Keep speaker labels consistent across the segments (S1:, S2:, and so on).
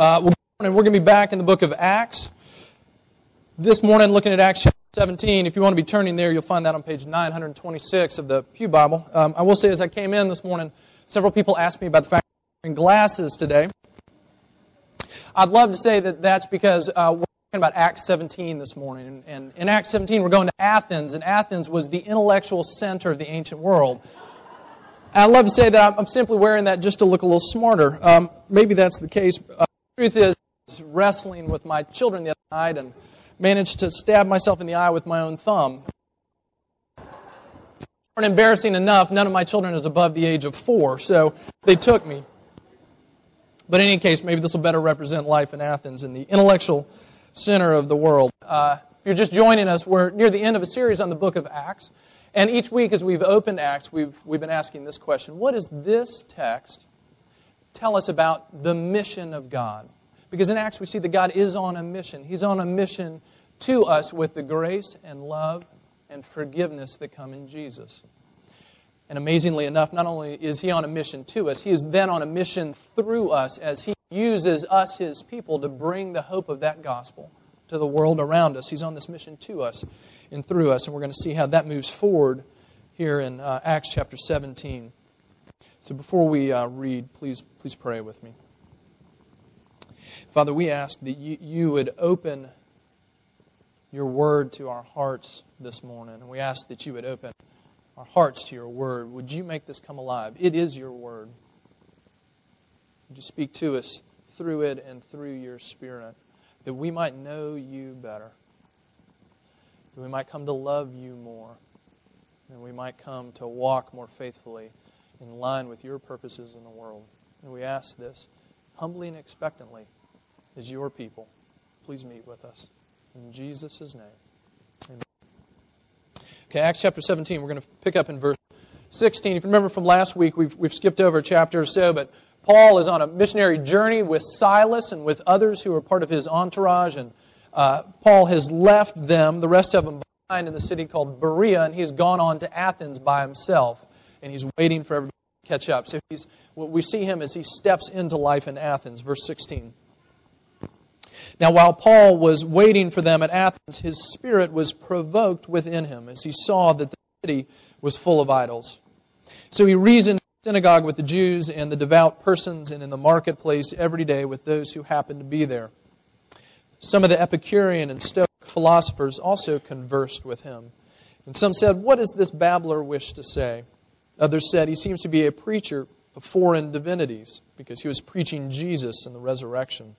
S1: Uh, we're going to be back in the book of Acts. This morning, looking at Acts chapter 17. If you want to be turning there, you'll find that on page 926 of the Pew Bible. Um, I will say, as I came in this morning, several people asked me about the fact that I'm wearing glasses today. I'd love to say that that's because uh, we're talking about Acts 17 this morning. And, and in Acts 17, we're going to Athens, and Athens was the intellectual center of the ancient world. I'd love to say that I'm simply wearing that just to look a little smarter. Um, maybe that's the case. Uh, truth is, wrestling with my children the other night and managed to stab myself in the eye with my own thumb. Embarrassing enough, none of my children is above the age of four, so they took me. But in any case, maybe this will better represent life in Athens in the intellectual center of the world. Uh, if you're just joining us, we're near the end of a series on the book of Acts. And each week, as we've opened Acts, we've, we've been asking this question What is this text tell us about the mission of God? Because in Acts, we see that God is on a mission. He's on a mission to us with the grace and love and forgiveness that come in Jesus. And amazingly enough, not only is He on a mission to us, He is then on a mission through us as He uses us, His people, to bring the hope of that gospel to the world around us. He's on this mission to us and through us. And we're going to see how that moves forward here in uh, Acts chapter 17. So before we uh, read, please, please pray with me. Father, we ask that you, you would open your word to our hearts this morning. And we ask that you would open our hearts to your word. Would you make this come alive? It is your word. Would you speak to us through it and through your spirit that we might know you better? that we might come to love you more, and we might come to walk more faithfully in line with your purposes in the world. And we ask this humbly and expectantly as your people. Please meet with us. In Jesus' name. Amen. Okay, Acts chapter 17, we're going to pick up in verse 16. If you remember from last week, we've, we've skipped over a chapter or so, but Paul is on a missionary journey with Silas and with others who are part of his entourage, and uh, Paul has left them, the rest of them, behind in the city called Berea, and he's gone on to Athens by himself, and he's waiting for everybody catch up. So he's, we see him as he steps into life in Athens, verse 16. Now, while Paul was waiting for them at Athens, his spirit was provoked within him as he saw that the city was full of idols. So he reasoned in the synagogue with the Jews and the devout persons, and in the marketplace every day with those who happened to be there. Some of the Epicurean and Stoic philosophers also conversed with him. And some said, What does this babbler wish to say? Others said, He seems to be a preacher of foreign divinities, because he was preaching Jesus and the resurrection.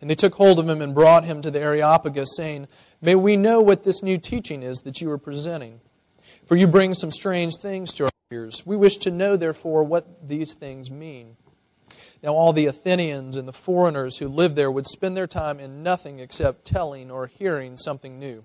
S1: And they took hold of him and brought him to the Areopagus, saying, May we know what this new teaching is that you are presenting. For you bring some strange things to our ears. We wish to know, therefore, what these things mean. Now, all the Athenians and the foreigners who lived there would spend their time in nothing except telling or hearing something new.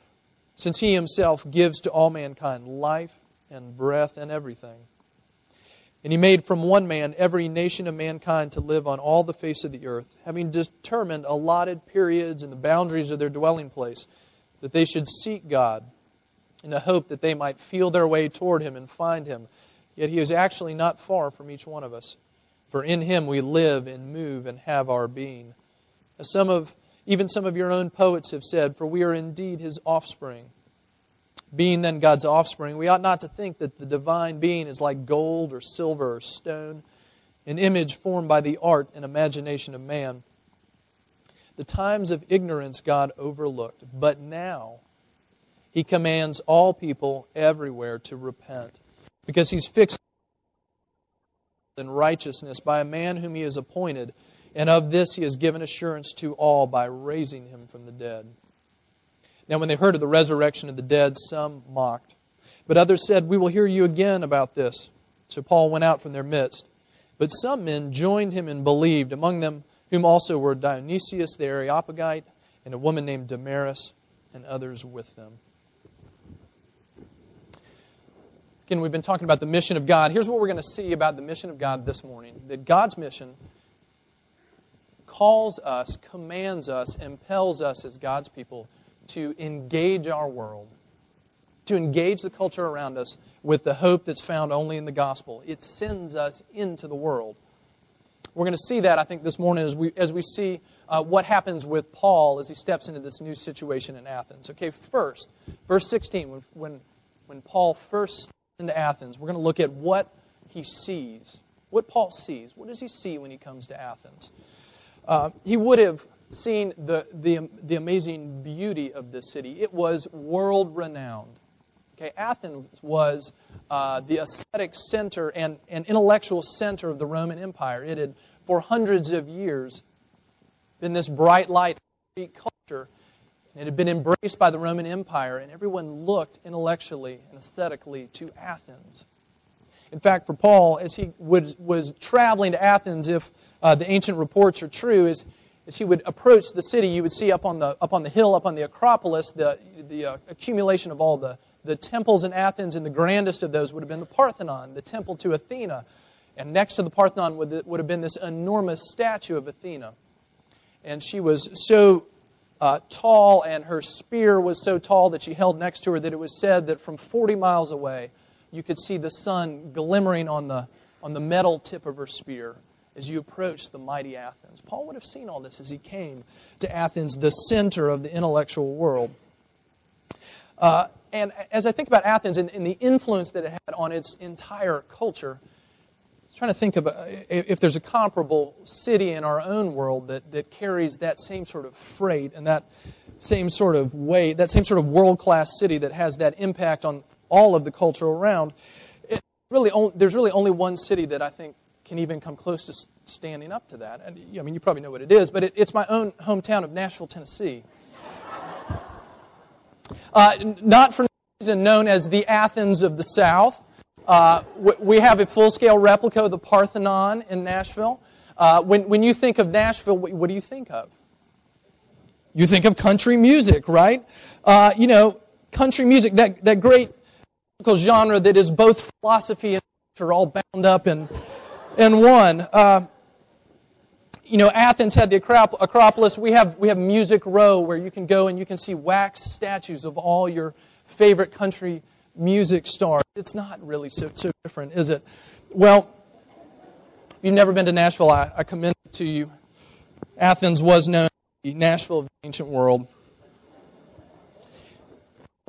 S1: since he himself gives to all mankind life and breath and everything. And he made from one man every nation of mankind to live on all the face of the earth, having determined allotted periods and the boundaries of their dwelling place, that they should seek God in the hope that they might feel their way toward him and find him Yet he is actually not far from each one of us. For in him we live and move and have our being. As some of even some of your own poets have said, for we are indeed his offspring. Being then God's offspring, we ought not to think that the divine being is like gold or silver or stone, an image formed by the art and imagination of man. The times of ignorance God overlooked, but now he commands all people everywhere to repent because he's fixed in righteousness by a man whom he has appointed, and of this he has given assurance to all by raising him from the dead. Now, when they heard of the resurrection of the dead, some mocked. But others said, We will hear you again about this. So Paul went out from their midst. But some men joined him and believed, among them whom also were Dionysius the Areopagite and a woman named Damaris and others with them. Again, we've been talking about the mission of God. Here's what we're going to see about the mission of God this morning that God's mission calls us, commands us, impels us as God's people to engage our world, to engage the culture around us with the hope that's found only in the gospel. It sends us into the world. We're going to see that, I think, this morning as we, as we see uh, what happens with Paul as he steps into this new situation in Athens. Okay, first, verse 16, when, when, when Paul first steps into Athens, we're going to look at what he sees. What Paul sees. What does he see when he comes to Athens? Uh, he would have seen the, the, the amazing beauty of this city. It was world renowned. Okay, Athens was uh, the aesthetic center and, and intellectual center of the Roman Empire. It had, for hundreds of years, been this bright light Greek culture. It had been embraced by the Roman Empire, and everyone looked intellectually and aesthetically to Athens. In fact, for Paul, as he was, was traveling to Athens, if uh, the ancient reports are true, as he would approach the city, you would see up on the, up on the hill, up on the Acropolis, the, the uh, accumulation of all the, the temples in Athens, and the grandest of those would have been the Parthenon, the temple to Athena. And next to the Parthenon would, would have been this enormous statue of Athena. And she was so uh, tall, and her spear was so tall that she held next to her that it was said that from 40 miles away, you could see the sun glimmering on the, on the metal tip of her spear as you approached the mighty Athens. Paul would have seen all this as he came to Athens, the center of the intellectual world. Uh, and as I think about Athens and, and, the influence that it had on its entire culture, I was trying to think of if there's a comparable city in our own world that, that carries that same sort of freight and that same sort of weight, that same sort of world class city that has that impact on all of the culture around. It really, there's really only one city that I think can even come close to standing up to that. And, I mean, you probably know what it is, but it, it's my own hometown of Nashville, Tennessee. Uh, not for no reason known as the Athens of the South. Uh, we have a full-scale replica of the Parthenon in Nashville. Uh, when, when you think of Nashville, what, what, do you think of? You think of country music, right? Uh, you know, country music, that, that great genre that is both philosophy and culture all bound up in and one. Uh, you know, Athens had the Acropolis. We have, we have Music Row where you can go and you can see wax statues of all your favorite country music stars. It's not really so, so different, is it? Well, if you've never been to Nashville, I, I commend it to you. Athens was known as the Nashville of the ancient world.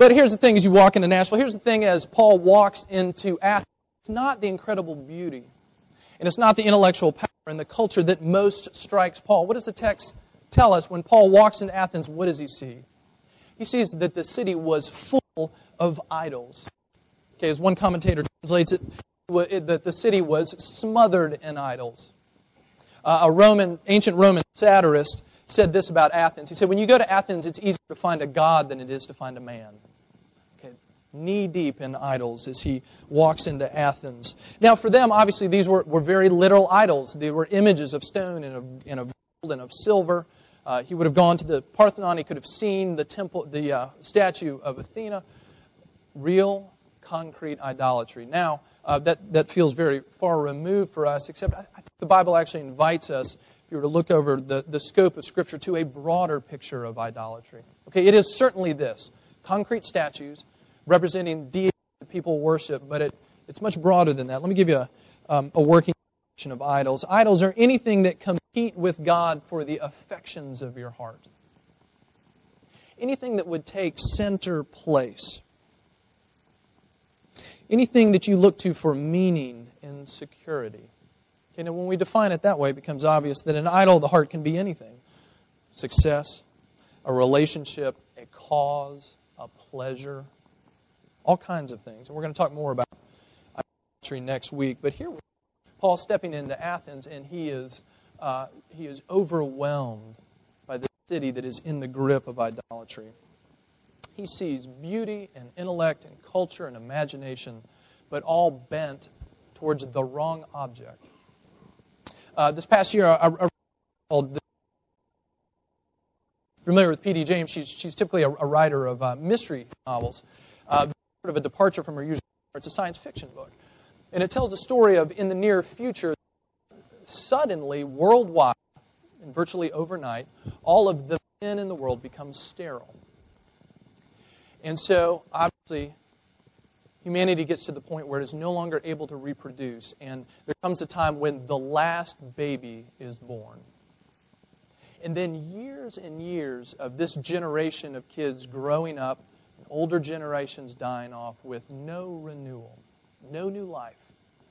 S1: But here's the thing as you walk into Nashville, here's the thing as Paul walks into Athens, it's not the incredible beauty and it's not the intellectual power and the culture that most strikes Paul. What does the text tell us? When Paul walks into Athens, what does he see? He sees that the city was full of idols. Okay, as one commentator translates it, that the city was smothered in idols. Uh, a Roman, ancient Roman satirist said this about Athens. He said, When you go to Athens, it's easier to find a god than it is to find a man knee deep in idols as he walks into Athens. Now, for them, obviously, these were, were very literal idols. They were images of stone and of, and of gold and of silver. Uh, he would have gone to the Parthenon. He could have seen the temple, the uh, statue of Athena. Real, concrete idolatry. Now, uh, that, that feels very far removed for us, except I, I think the Bible actually invites us, if you were to look over the, the scope of Scripture, to a broader picture of idolatry. Okay, it is certainly this concrete statues representing deity that people worship, but it, it's much broader than that. Let me give you a, um, a working definition of idols. Idols are anything that compete with God for the affections of your heart. Anything that would take center place. Anything that you look to for meaning and security. Okay, now when we define it that way, it becomes obvious that an idol of the heart can be anything success, a relationship, a cause, a pleasure, all kinds of things. And we're going to talk more about idolatry next week. But here, Paul stepping into Athens, and he is uh, he is overwhelmed by the city that is in the grip of idolatry. He sees beauty and intellect and culture and imagination, but all bent towards the wrong object. Uh, this past year, a called familiar with P.D. James, she's, she's typically a, a writer of uh, mystery novels, uh, sort of a departure from her usual. It's a science fiction book. And it tells a story of in the near future, suddenly, worldwide, and virtually overnight, all of the men in the world become sterile. And so, obviously, humanity gets to the point where it is no longer able to reproduce, and there comes a time when the last baby is born. And then years and years of this generation of kids growing up, older generations dying off with no renewal, no new life,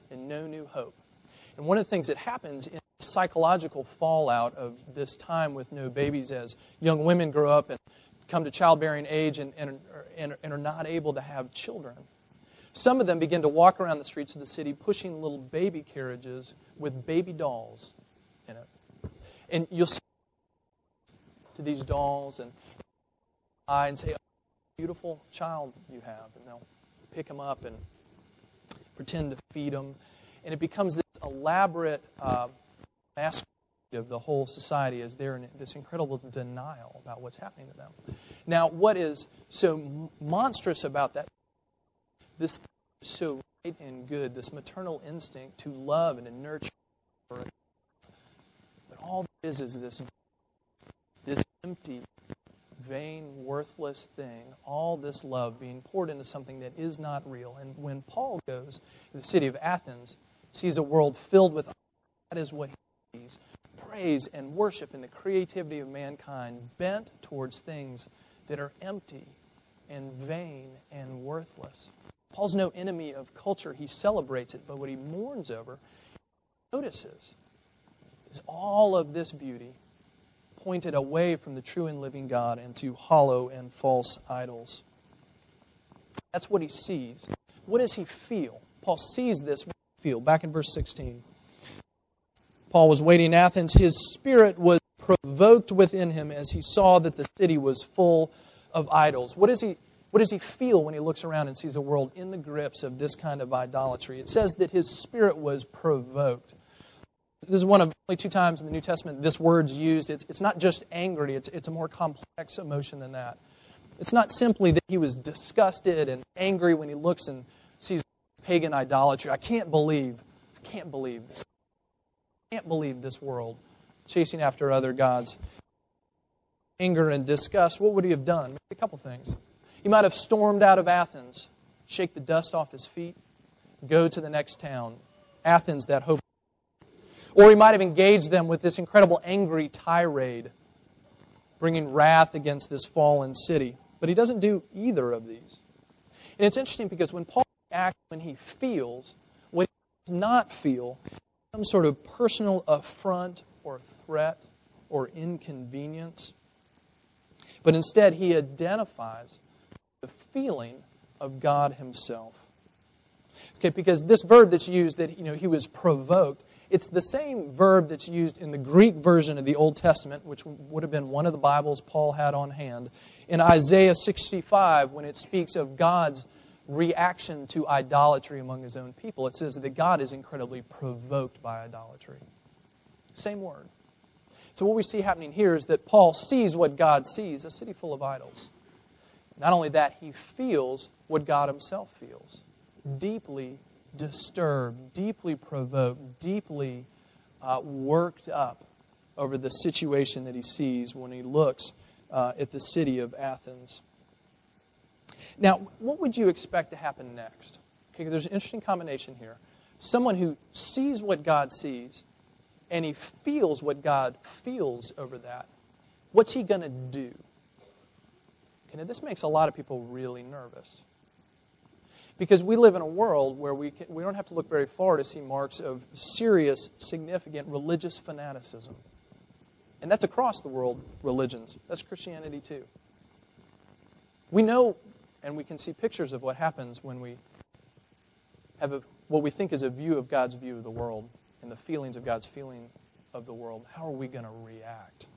S1: and no new hope. And one of the things that happens in the psychological fallout of this time with no babies as young women grow up and come to childbearing age and, and, and, and are not able to have children. Some of them begin to walk around the streets of the city pushing little baby carriages with baby dolls in it. And you'll see to these dolls and and say, beautiful child you have. And they'll pick them up and pretend to feed them. And it becomes this elaborate uh, masquerade of the whole society as they're in this incredible denial about what's happening to them. Now, what is so monstrous about that? This so right and good, this maternal instinct to love and to nurture. But all it is is this this empty, vain, worthless thing, all this love being poured into something that is not real. And when Paul goes to the city of Athens, sees a world filled with that is what he sees praise and worship and the creativity of mankind bent towards things that are empty and vain and worthless. Paul's no enemy of culture. He celebrates it, but what he mourns over, notices, is all of this beauty pointed away from the true and living God and to hollow and false idols. That's what he sees. What does he feel? Paul sees this feel. Back in verse 16. Paul was waiting in Athens. His spirit was provoked within him as he saw that the city was full of idols. What does he what does he feel when he looks around and sees a world in the grips of this kind of idolatry? It says that his spirit was provoked. This is one of only two times in the New Testament this word's used. It's, it's not just angry, it's, it's a more complex emotion than that. It's not simply that he was disgusted and angry when he looks and sees pagan idolatry. I can't believe, I can't believe this. I can't believe this world chasing after other gods. Anger and disgust, what would he have done? Maybe a couple things. He might have stormed out of Athens, shake the dust off his feet, go to the next town. Athens, that hope or he might have engaged them with this incredible angry tirade, bringing wrath against this fallen city. But he doesn't do either of these. And it's interesting because when Paul acts, when he feels, what he does not feel, some sort of personal affront or threat or inconvenience. But instead, he identifies the feeling of God himself. Okay, because this verb that's used that you know he was provoked, it's the same verb that's used in the Greek version of the Old Testament, which would have been one of the Bibles Paul had on hand, in Isaiah 65 when it speaks of God's reaction to idolatry among his own people. It says that God is incredibly provoked by idolatry. Same word. So, what we see happening here is that Paul sees what God sees a city full of idols. Not only that, he feels what God himself feels deeply disturbed, deeply provoked, deeply uh, worked up over the situation that he sees when he looks uh, at the city of Athens. Now, what would you expect to happen next? Okay, there's an interesting combination here. Someone who sees what God sees and he feels what God feels over that. What's he going to do? Okay, now this makes a lot of people really nervous. Because we live in a world where we, can, we don't have to look very far to see marks of serious, significant religious fanaticism. And that's across the world religions. That's Christianity too. We know and we can see pictures of what happens when we have a, what we think is a view of God's view of the world and the feelings of God's feeling of the world. How are we going to react?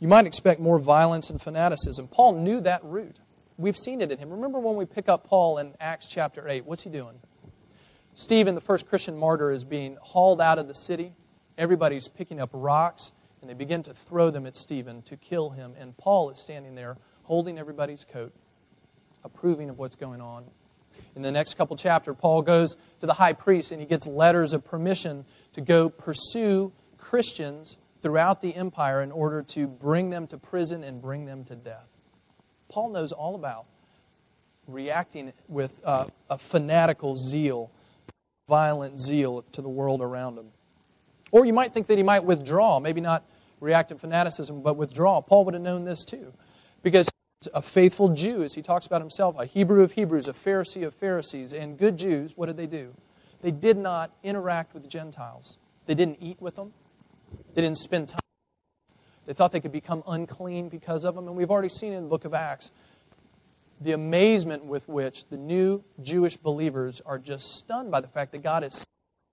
S1: You might expect more violence and fanaticism. Paul knew that root. We've seen it in him. Remember when we pick up Paul in Acts chapter 8, what's he doing? Stephen, the first Christian martyr, is being hauled out of the city. Everybody's picking up rocks, and they begin to throw them at Stephen to kill him. And Paul is standing there holding everybody's coat, approving of what's going on. In the next couple chapters, Paul goes to the high priest and he gets letters of permission to go pursue Christians throughout the empire in order to bring them to prison and bring them to death. Paul knows all about reacting with uh, a fanatical zeal, violent zeal to the world around him. Or you might think that he might withdraw, maybe not react in fanaticism, but withdraw. Paul would have known this too, because he's a faithful Jew, as he talks about himself, a Hebrew of Hebrews, a Pharisee of Pharisees. And good Jews, what did they do? They did not interact with the Gentiles, they didn't eat with them, they didn't spend time. They thought they could become unclean because of them. And we've already seen in the book of Acts the amazement with which the new Jewish believers are just stunned by the fact that God is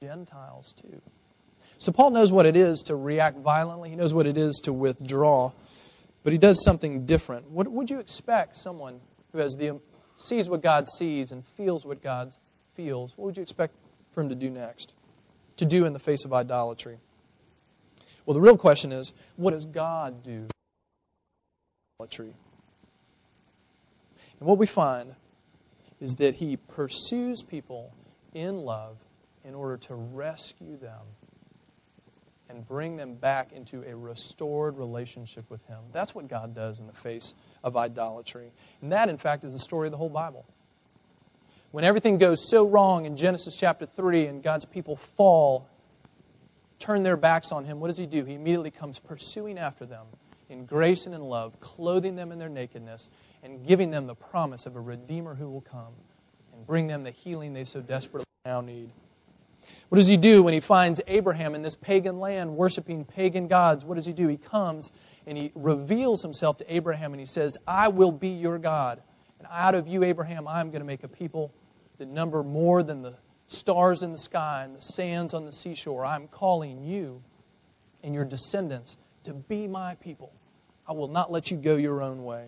S1: Gentiles too. So Paul knows what it is to react violently, he knows what it is to withdraw, but he does something different. What would you expect someone who has the sees what God sees and feels what God feels, what would you expect for him to do next? To do in the face of idolatry? Well, the real question is, what does God do? Idolatry. And what we find is that he pursues people in love in order to rescue them and bring them back into a restored relationship with him. That's what God does in the face of idolatry. And that, in fact, is the story of the whole Bible. When everything goes so wrong in Genesis chapter 3 and God's people fall, turn their backs on him, what does he do? He immediately comes pursuing after them in grace and in love, clothing them in their nakedness, and giving them the promise of a Redeemer who will come and bring them the healing they so desperately now need. What does he do when he finds Abraham in this pagan land worshiping pagan gods? What does he do? He comes and he reveals himself to Abraham and he says, I will be your God. And out of you, Abraham, I'm going to make a people that number more than the stars in the sky and the sands on the seashore. I'm calling you and your descendants to be my people. I will not let you go your own way.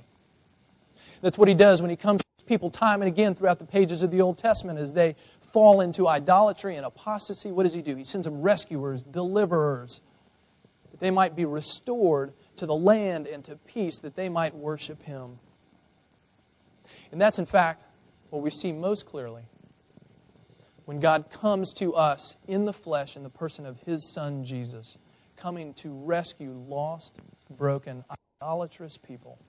S1: That's what he does when he comes to people time and again throughout the pages of the Old Testament as they fall into idolatry and apostasy. What does he do? He sends them rescuers, deliverers, that they might be restored to the land and to peace, that they might worship him. And that's, in fact, what we see most clearly when God comes to us in the flesh in the person of his Son, Jesus, coming to rescue lost, broken, idolatrous people.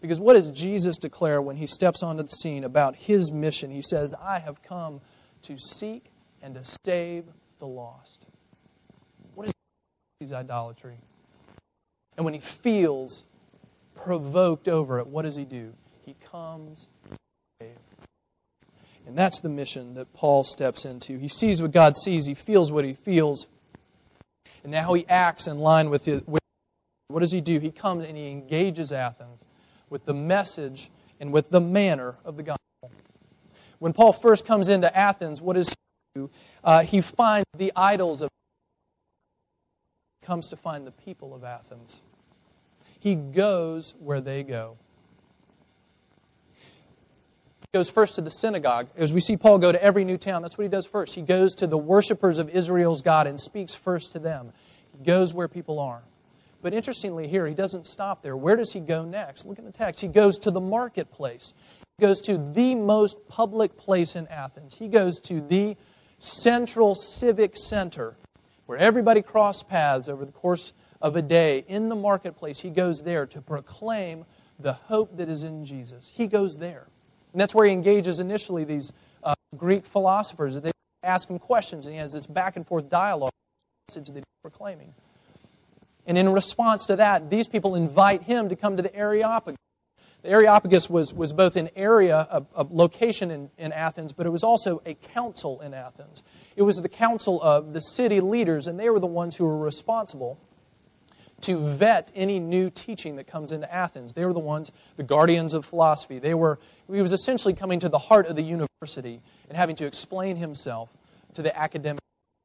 S1: Because what does Jesus declare when he steps onto the scene about his mission? He says, I have come to seek and to save the lost. What is his idolatry? And when he feels provoked over it, what does he do? He comes. And that's the mission that Paul steps into. He sees what God sees, he feels what he feels, and now he acts in line with, it. what does he do? He comes and he engages Athens with the message and with the manner of the gospel. When Paul first comes into Athens, what does he do? Uh, he finds the idols of he comes to find the people of Athens. He goes where they go. Goes first to the synagogue. As we see Paul go to every new town, that's what he does first. He goes to the worshippers of Israel's God and speaks first to them. He goes where people are. But interestingly, here, he doesn't stop there. Where does he go next? Look at the text. He goes to the marketplace. He goes to the most public place in Athens. He goes to the central civic center where everybody crossed paths over the course of a day in the marketplace. He goes there to proclaim the hope that is in Jesus. He goes there. And that's where he engages initially these uh, Greek philosophers. They ask him questions, and he has this back and forth dialogue message that he's proclaiming. And in response to that, these people invite him to come to the Areopagus. The Areopagus was, was both an area, a, a location in, in Athens, but it was also a council in Athens. It was the council of the city leaders, and they were the ones who were responsible to vet any new teaching that comes into Athens. They were the ones, the guardians of philosophy. They were, he was essentially coming to the heart of the university and having to explain himself to the academic.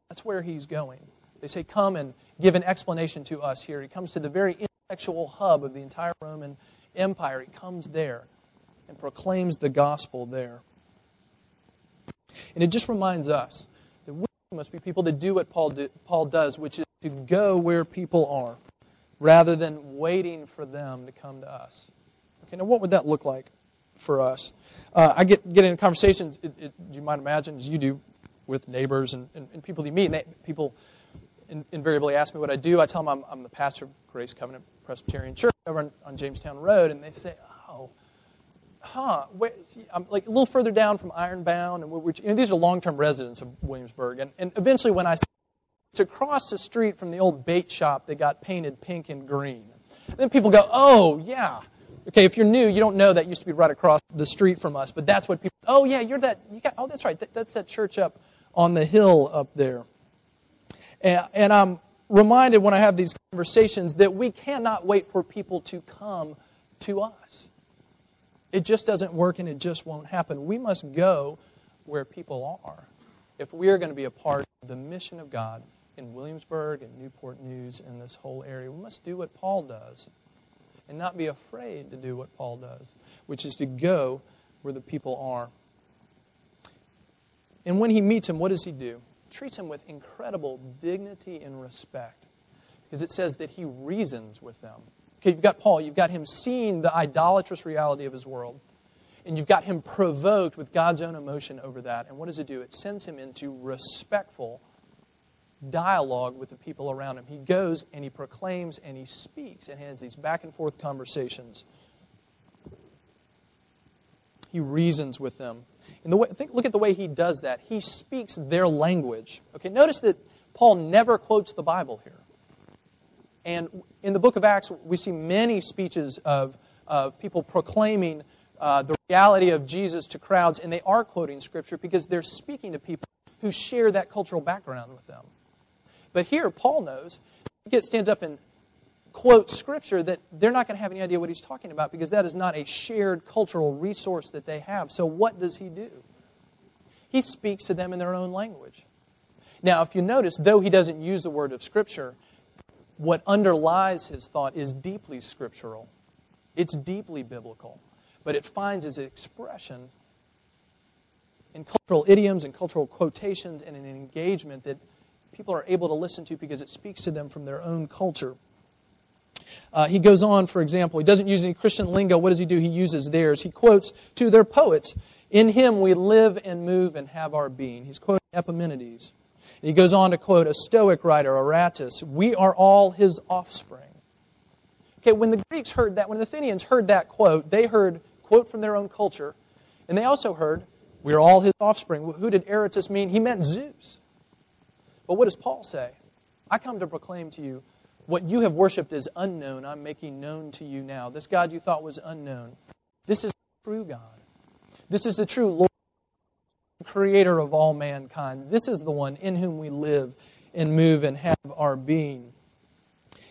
S1: That's where he's going. They say, Come and give an explanation to us here. He comes to the very intellectual hub of the entire Roman Empire. He comes there and proclaims the gospel there. And it just reminds us that we must be people that do what Paul, do, Paul does, which is to go where people are rather than waiting for them to come to us. Okay, now what would that look like for us? Uh, I get, get in conversations, it, it, you might imagine, as you do, with neighbors and, and, and people you meet. And they, people in, invariably ask me what I do. I tell them I'm, I'm the pastor of Grace Covenant Presbyterian Church over on, on Jamestown Road. And they say, oh, huh, where, I'm like a little further down from Ironbound. And which, you know, these are long-term residents of Williamsburg. And, and eventually when I to cross the street from the old bait shop that got painted pink and green. And then people go, oh, yeah. Okay, if you're new, you don't know that used to be right across the street from us, but that's what people, oh, yeah, you're that, you got, oh, that's right, that, that's that church up on the hill up there. And, and I'm reminded when I have these conversations that we cannot wait for people to come to us. It just doesn't work and it just won't happen. We must go where people are if we are going to be a part of the mission of God in Williamsburg and Newport News and this whole area. We must do what Paul does and not be afraid to do what Paul does, which is to go where the people are. And when he meets him, what does he do? Treats him with incredible dignity and respect. Because it says that he reasons with them. Okay, you've got Paul, you've got him seeing the idolatrous reality of his world. And you've got him provoked with God's own emotion over that. And what does it do? It sends him into respectful dialogue with the people around him. He goes and he proclaims and he speaks and has these back and forth conversations. He reasons with them. And the way, think, look at the way he does that. He speaks their language. Okay, notice that Paul never quotes the Bible here. And in the book of Acts, we see many speeches of, of people proclaiming uh, the reality of Jesus to crowds, and they are quoting Scripture because they're speaking to people who share that cultural background with them. But here, Paul knows, he stands up and quotes Scripture that they're not going to have any idea what he's talking about because that is not a shared cultural resource that they have. So, what does he do? He speaks to them in their own language. Now, if you notice, though he doesn't use the word of Scripture, what underlies his thought is deeply scriptural. It's deeply biblical, but it finds its expression in cultural idioms and cultural quotations and an engagement that people are able to listen to because it speaks to them from their own culture. Uh, he goes on, for example, he doesn't use any Christian lingo. What does he do? He uses theirs. He quotes to their poets, In him we live and move and have our being. He's quoting Epimenides. He goes on to quote a Stoic writer, Aratus, We are all his offspring. Okay, when the Greeks heard that, when the Athenians heard that quote, they heard quote from their own culture, and they also heard, We are all his offspring. Who did Aratus mean? He meant Zeus. But what does Paul say? I come to proclaim to you what you have worshiped as unknown, I'm making known to you now. This God you thought was unknown. This is the true God. This is the true Lord, creator of all mankind. This is the one in whom we live and move and have our being.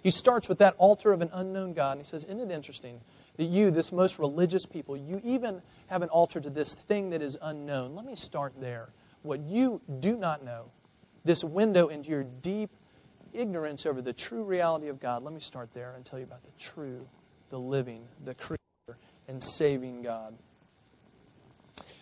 S1: He starts with that altar of an unknown God, and he says, Isn't it interesting that you, this most religious people, you even have an altar to this thing that is unknown? Let me start there. What you do not know, this window into your deep ignorance over the true reality of God, let me start there and tell you about the true, the living, the creator, and saving God.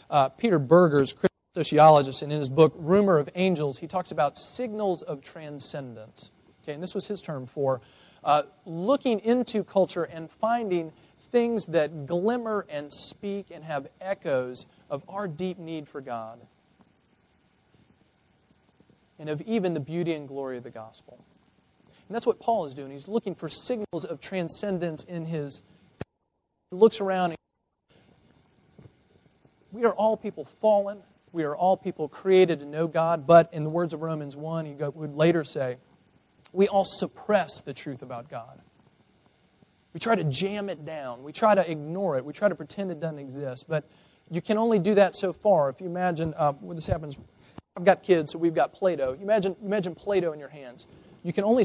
S1: Uh, Peter Berger's Christian sociologist, and in his book Rumor of Angels, he talks about signals of transcendence. Okay, and this was his term for uh, looking into culture and finding things that glimmer and speak and have echoes of our deep need for God and of even the beauty and glory of the gospel. And that's what Paul is doing. He's looking for signals of transcendence in his. He looks around. we are all people fallen. We are all people created to know God. But in the words of Romans 1, he would later say, we all suppress the truth about God. We try to jam it down. We try to ignore it. We try to pretend it doesn't exist. But you can only do that so far. If you imagine, uh, when this happens I've got kids, so we've got Play-Doh. You imagine, imagine Play-Doh in your hands. You can only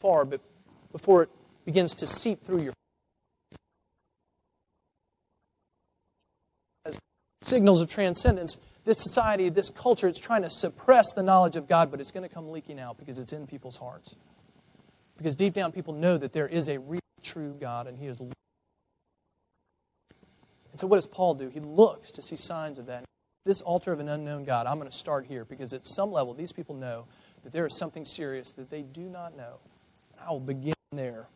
S1: far before it begins to seep through your As signals of transcendence. This society, this culture, it's trying to suppress the knowledge of God, but it's going to come leaking out because it's in people's hearts. Because deep down, people know that there is a real, true God, and He is. And so, what does Paul do? He looks to see signs of that. This altar of an unknown God, I'm going to start here because at some level, these people know that there is something serious that they do not know. I will begin there.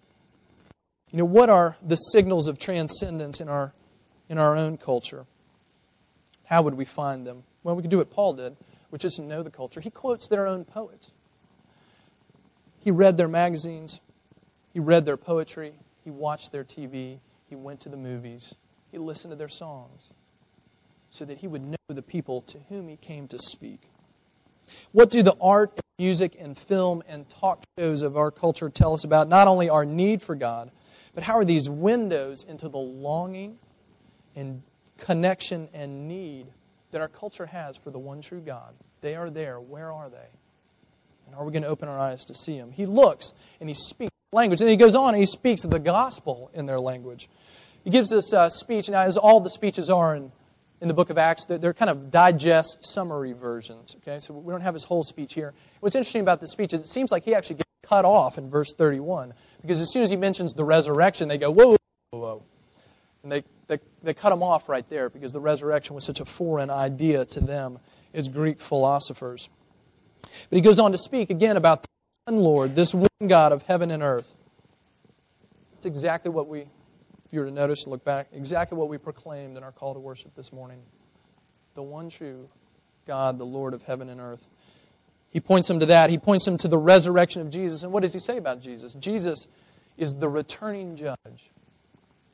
S1: You know, what are the signals of transcendence in our, in our own culture? How would we find them? Well, we could do what Paul did, which is to know the culture. He quotes their own poets. He read their magazines, he read their poetry, he watched their TV, he went to the movies, he listened to their songs, so that he would know the people to whom he came to speak. What do the art, and music, and film and talk shows of our culture tell us about not only our need for God, but how are these windows into the longing and connection and need that our culture has for the one true God? They are there. Where are they? And are we going to open our eyes to see Him? He looks and He speaks language. And He goes on and He speaks the gospel in their language. He gives this uh, speech, and as all the speeches are in, in the book of Acts, they're, they're kind of digest summary versions. Okay, so we don't have his whole speech here. What's interesting about this speech is it seems like he actually gets cut off in verse 31 because as soon as he mentions the resurrection, they go, whoa, whoa, whoa. And they, they, they cut him off right there because the resurrection was such a foreign idea to them as Greek philosophers. But he goes on to speak again about the one Lord, this one God of heaven and earth. It's exactly what we, you were to notice and look back, exactly what we proclaimed in our call to worship this morning. The one true God, the Lord of heaven and earth. He points them to that. He points them to the resurrection of Jesus. And what does he say about Jesus? Jesus is the returning judge.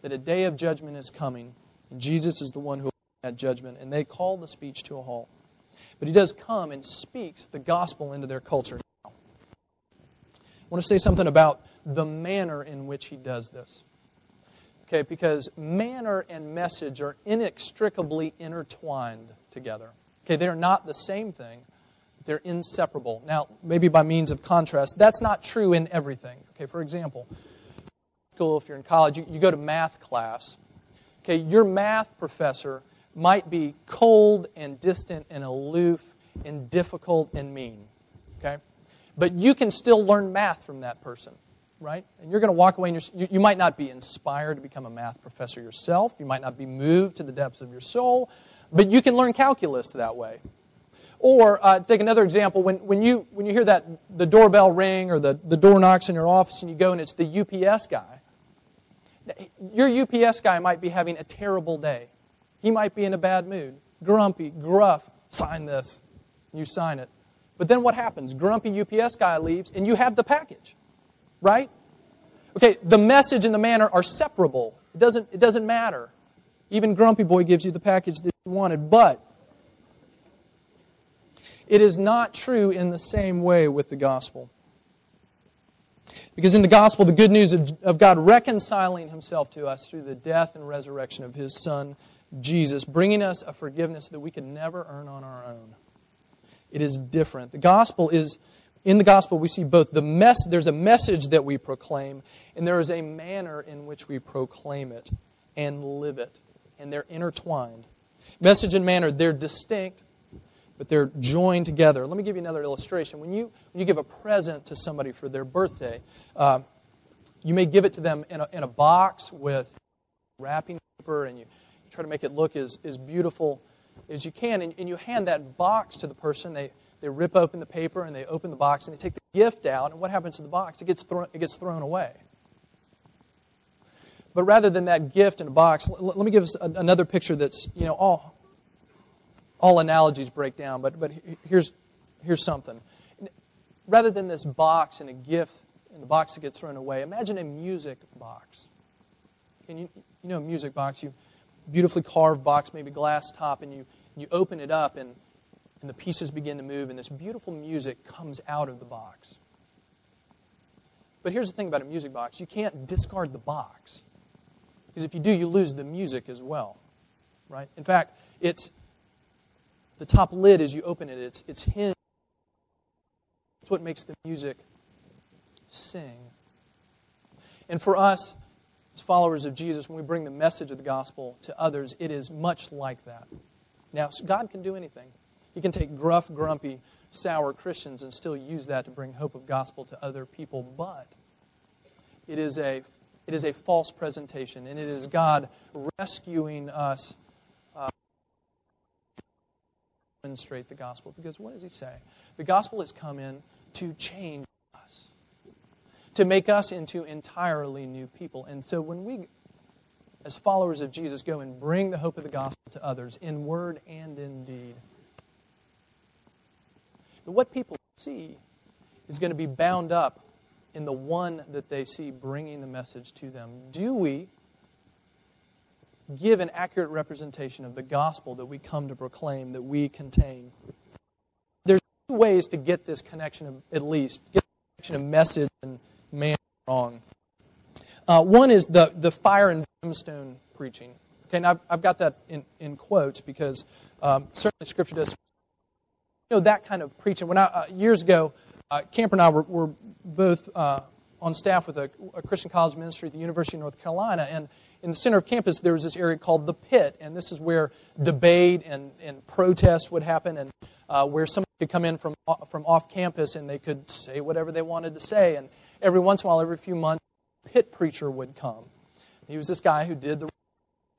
S1: That a day of judgment is coming, and Jesus is the one who will that judgment. And they call the speech to a halt. But he does come and speaks the gospel into their culture. I want to say something about the manner in which he does this. Okay, because manner and message are inextricably intertwined together. Okay, they are not the same thing, they're inseparable. Now, maybe by means of contrast, that's not true in everything. Okay, for example, school, if you're in college, you, you go to math class. Okay, your math professor might be cold and distant and aloof and difficult and mean. Okay? But you can still learn math from that person, right? And you're going to walk away and you, you might not be inspired to become a math professor yourself. You might not be moved to the depths of your soul, but you can learn calculus that way. Or uh, take another example, when, when, you, when you hear that the doorbell ring or the, the door knocks in your office and you go and it's the UPS guy, your UPS guy might be having a terrible day. He might be in a bad mood, grumpy, gruff. Sign this. You sign it. But then what happens? Grumpy UPS guy leaves and you have the package, right? Okay, the message and the manner are separable. It doesn't, it doesn't matter. Even Grumpy Boy gives you the package that you wanted, but it is not true in the same way with the gospel. Because in the gospel, the good news of, of, God reconciling himself to us through the death and resurrection of his son, Jesus, bringing us a forgiveness that we could never earn on our own. It is different. The gospel is, in the gospel, we see both the mess, there's a message that we proclaim, and there is a manner in which we proclaim it and live it. And they're intertwined. Message and manner, they're distinct, but they're joined together. Let me give you another illustration. When you, when you give a present to somebody for their birthday, uh, you may give it to them in a, in a box with wrapping paper, and you, try to make it look as, as beautiful as you can. And, and you hand that box to the person. They, they rip open the paper and they open the box and they take the gift out. And what happens to the box? It gets, thrown, it gets thrown away. But rather than that gift in a box, let, let me give us a, another picture that's, you know, all, all analogies break down, but, but here's, here's something. Rather than this box and a gift and the box that gets thrown away, imagine a music box. Can you, you know a music box? You beautifully carved box, maybe glass top, and you, you open it up and, and the pieces begin to move, and this beautiful music comes out of the box. But here's the thing about a music box you can't discard the box. Because if you do, you lose the music as well. Right? In fact, it's the top lid as you open it, it's, it's hinged. It's what makes the music sing. And for us, as followers of Jesus, when we bring the message of the gospel to others, it is much like that. Now, God can do anything. He can take gruff, grumpy, sour Christians and still use that to bring hope of gospel to other people, but it is a it is a false presentation, and it is God rescuing us to demonstrate the gospel. Because what does he say? The gospel has come in to change us, to make us into entirely new people. And so when we, as followers of Jesus, go and bring the hope of the gospel to others in word and in deed, what people see is going to be bound up in the one that they see bringing the message to them. Do we give an accurate representation of the gospel that we come to proclaim, that we contain? There's two ways to get this connection, of, at least, get the connection of message and man wrong. Uh, one is the, the fire and brimstone preaching. Okay, now I've, I've got that in, in quotes because um, certainly Scripture does you know that kind of preaching. When I uh, years ago, uh, Camper and I were, were both uh, on staff with a, a, Christian college ministry at the University of North Carolina, and in the center of campus there was this area called the Pit, and this is where debate and, and protest would happen, and uh, where somebody could come in from from off campus and they could say whatever they wanted to say, and every once in a while, every few months, pit preacher would come. He was this guy who did the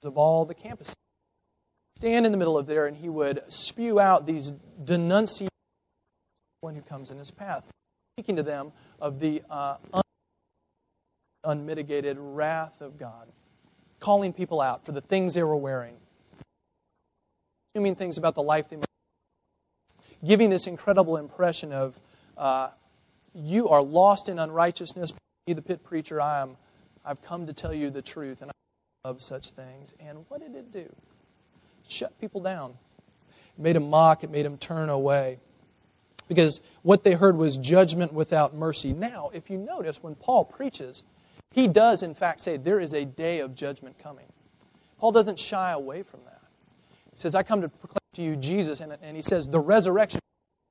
S1: of all the campuses stand in the middle of there and he would spew out these denunciations one who comes in his path, speaking to them of the uh, unmitigated wrath of God, calling people out for the things they were wearing, assuming things about the life they might giving this incredible impression of uh, you are lost in unrighteousness. Me, the pit preacher, I am. I've come to tell you the truth, and I love such things. And what did it do? Shut people down. It made them mock, it made them turn away. Because what they heard was judgment without mercy. Now, if you notice, when Paul preaches, he does, in fact, say there is a day of judgment coming. Paul doesn't shy away from that. He says, I come to proclaim to you Jesus, and, and he says, the resurrection,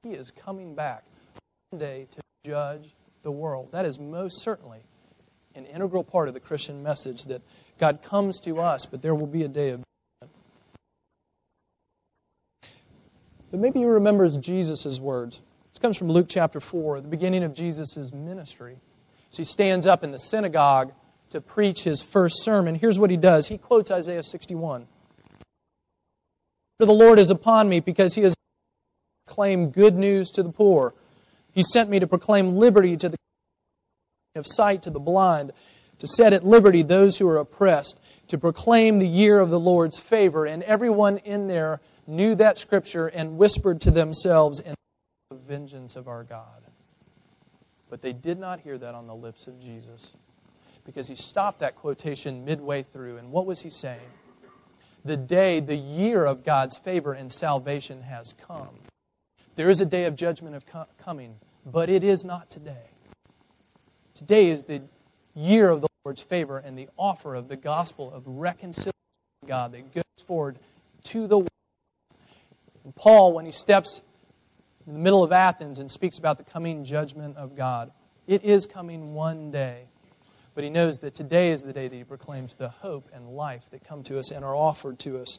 S1: he is coming back one day to judge the world. That is most certainly an integral part of the Christian message that God comes to us, but there will be a day of But maybe you remember Jesus' words. This comes from Luke chapter 4, the beginning of Jesus' ministry. So he stands up in the synagogue to preach his first sermon. Here's what he does he quotes Isaiah 61. For the Lord is upon me because he has proclaimed good news to the poor. He sent me to proclaim liberty to the of sight to the blind, to set at liberty those who are oppressed, to proclaim the year of the Lord's favor. And everyone in there knew that scripture and whispered to themselves in the vengeance of our God. But they did not hear that on the lips of Jesus because he stopped that quotation midway through. And what was he saying? The day, the year of God's favor and salvation has come. There is a day of judgment of co- coming, but it is not today. Today is the year of the Lord's favor and the offer of the gospel of reconciliation God that goes forward to the world and Paul, when he steps in the middle of Athens and speaks about the coming judgment of God, it is coming one day. But he knows that today is the day that he proclaims the hope and life that come to us and are offered to us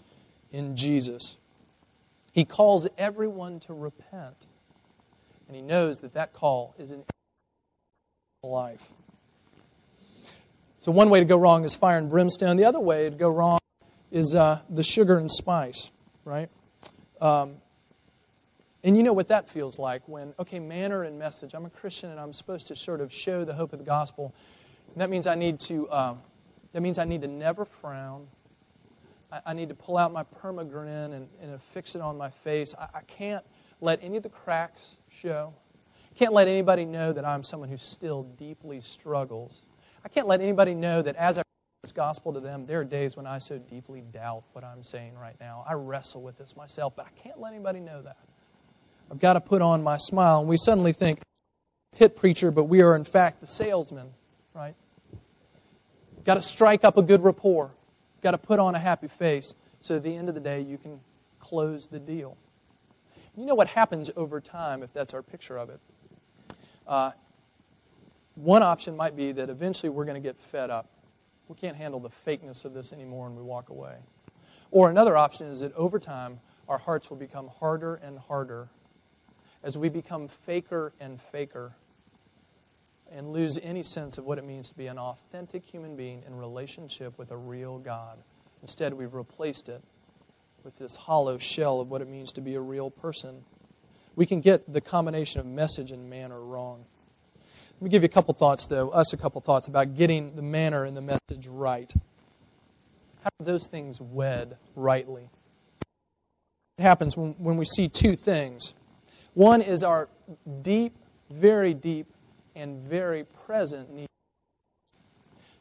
S1: in Jesus. He calls everyone to repent. And he knows that that call is in life. So, one way to go wrong is fire and brimstone. The other way to go wrong is uh, the sugar and spice, right? Um, and you know what that feels like when, okay, manner and message. I'm a Christian and I'm supposed to sort of show the hope of the gospel. And that means I need to. Uh, that means I need to never frown. I, I need to pull out my permagrin and, and fix it on my face. I, I can't let any of the cracks show. I can't let anybody know that I'm someone who still deeply struggles. I can't let anybody know that as I this gospel to them, there are days when I so deeply doubt what I'm saying right now. I wrestle with this myself, but I can't let anybody know that. I've got to put on my smile. And we suddenly think, pit preacher, but we are in fact the salesman, right? Got to strike up a good rapport. Got to put on a happy face so at the end of the day you can close the deal. You know what happens over time if that's our picture of it? Uh, one option might be that eventually we're going to get fed up we can't handle the fakeness of this anymore and we walk away. Or another option is that over time, our hearts will become harder and harder as we become faker and faker and lose any sense of what it means to be an authentic human being in relationship with a real God. Instead, we've replaced it with this hollow shell of what it means to be a real person. We can get the combination of message and manner wrong. Let me give you a couple thoughts, though, us a couple thoughts about getting the manner and the message right. How do those things wed rightly? It happens when, when we see two things. One is our deep, very deep, and very present need.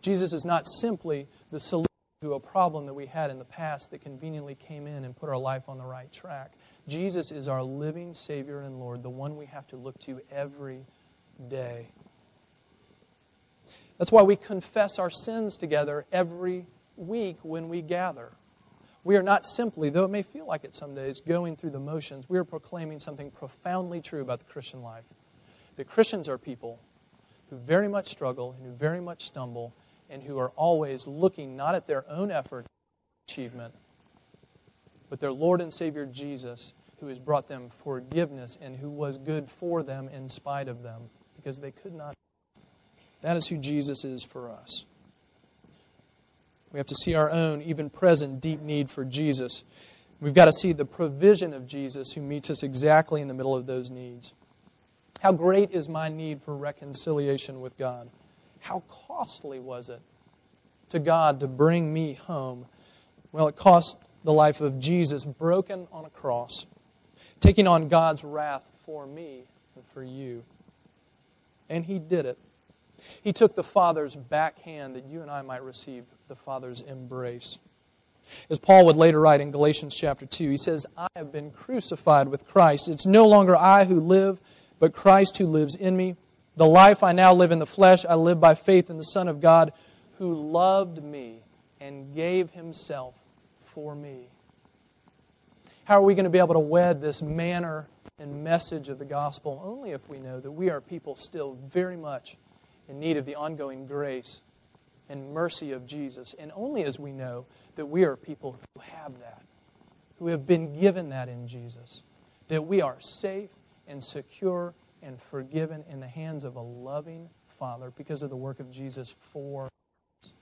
S1: Jesus is not simply the solution to a problem that we had in the past that conveniently came in and put our life on the right track. Jesus is our living Savior and Lord, the one we have to look to every day. That's why we confess our sins together every week when we gather. We are not simply, though it may feel like it some days, going through the motions. We are proclaiming something profoundly true about the Christian life. That Christians are people who very much struggle and who very much stumble and who are always looking not at their own effort achievement, but their Lord and Savior Jesus, who has brought them forgiveness and who was good for them in spite of them, because they could not. That is who Jesus is for us. We have to see our own, even present, deep need for Jesus. We've got to see the provision of Jesus who meets us exactly in the middle of those needs. How great is my need for reconciliation with God? How costly was it to God to bring me home? Well, it cost the life of Jesus broken on a cross, taking on God's wrath for me and for you. And He did it. He took the Father's backhand that you and I might receive the Father's embrace. As Paul would later write in Galatians chapter 2, he says, I have been crucified with Christ. It's no longer I who live, but Christ who lives in me. The life I now live in the flesh, I live by faith in the Son of God who loved me and gave himself for me. How are we going to be able to wed this manner and message of the gospel? Only if we know that we are people still very much in need of the ongoing grace and mercy of Jesus, and only as we know that we are people who have that, who have been given that in Jesus, that we are safe and secure and forgiven in the hands of a loving Father because of the work of Jesus for us.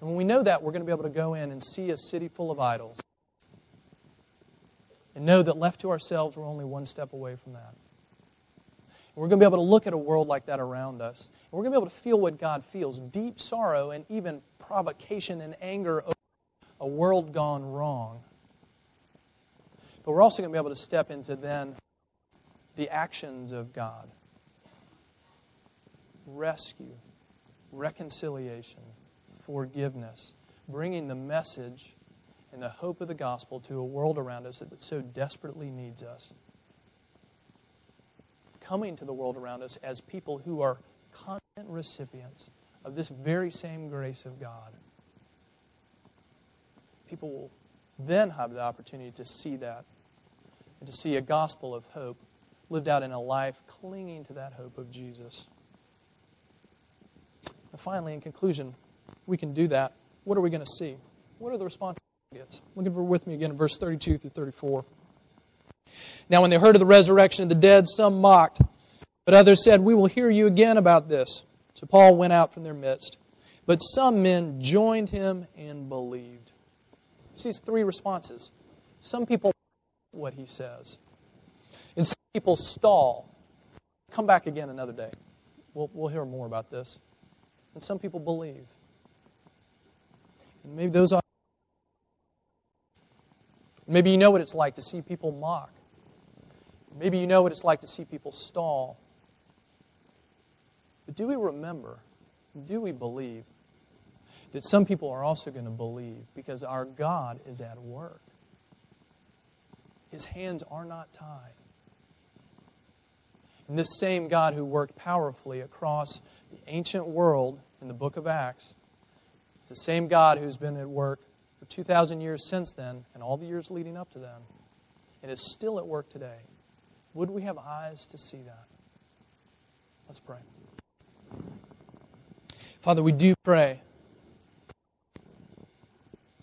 S1: And when we know that, we're going to be able to go in and see a city full of idols and know that left to ourselves, we're only one step away from that. We're going to be able to look at a world like that around us. And we're going to be able to feel what God feels deep sorrow and even provocation and anger over a world gone wrong. But we're also going to be able to step into then the actions of God rescue, reconciliation, forgiveness, bringing the message and the hope of the gospel to a world around us that so desperately needs us. Coming to the world around us as people who are constant recipients of this very same grace of God. People will then have the opportunity to see that and to see a gospel of hope lived out in a life clinging to that hope of Jesus. And finally, in conclusion, we can do that. What are we going to see? What are the responses? Look at with me again in verse 32 through 34. Now, when they heard of the resurrection of the dead, some mocked, but others said, We will hear you again about this. So Paul went out from their midst. But some men joined him and believed. See three responses. Some people what he says. And some people stall. Come back again another day. We'll, we'll hear more about this. And some people believe. And maybe those are. Maybe you know what it's like to see people mock. Maybe you know what it's like to see people stall. But do we remember, do we believe that some people are also going to believe because our God is at work? His hands are not tied. And this same God who worked powerfully across the ancient world in the book of Acts is the same God who's been at work for 2,000 years since then and all the years leading up to then and is still at work today. Would we have eyes to see that? Let's pray. Father, we do pray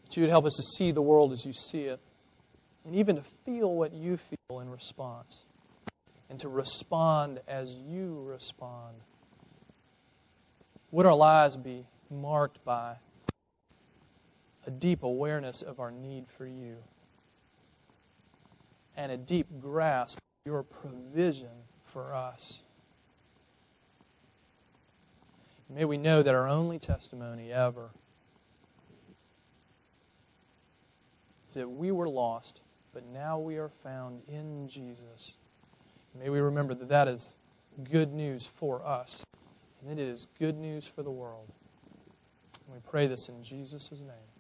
S1: that you would help us to see the world as you see it and even to feel what you feel in response and to respond as you respond. Would our lives be marked by a deep awareness of our need for you and a deep grasp your provision for us. May we know that our only testimony ever is that we were lost, but now we are found in Jesus. May we remember that that is good news for us, and it is good news for the world. And we pray this in Jesus' name.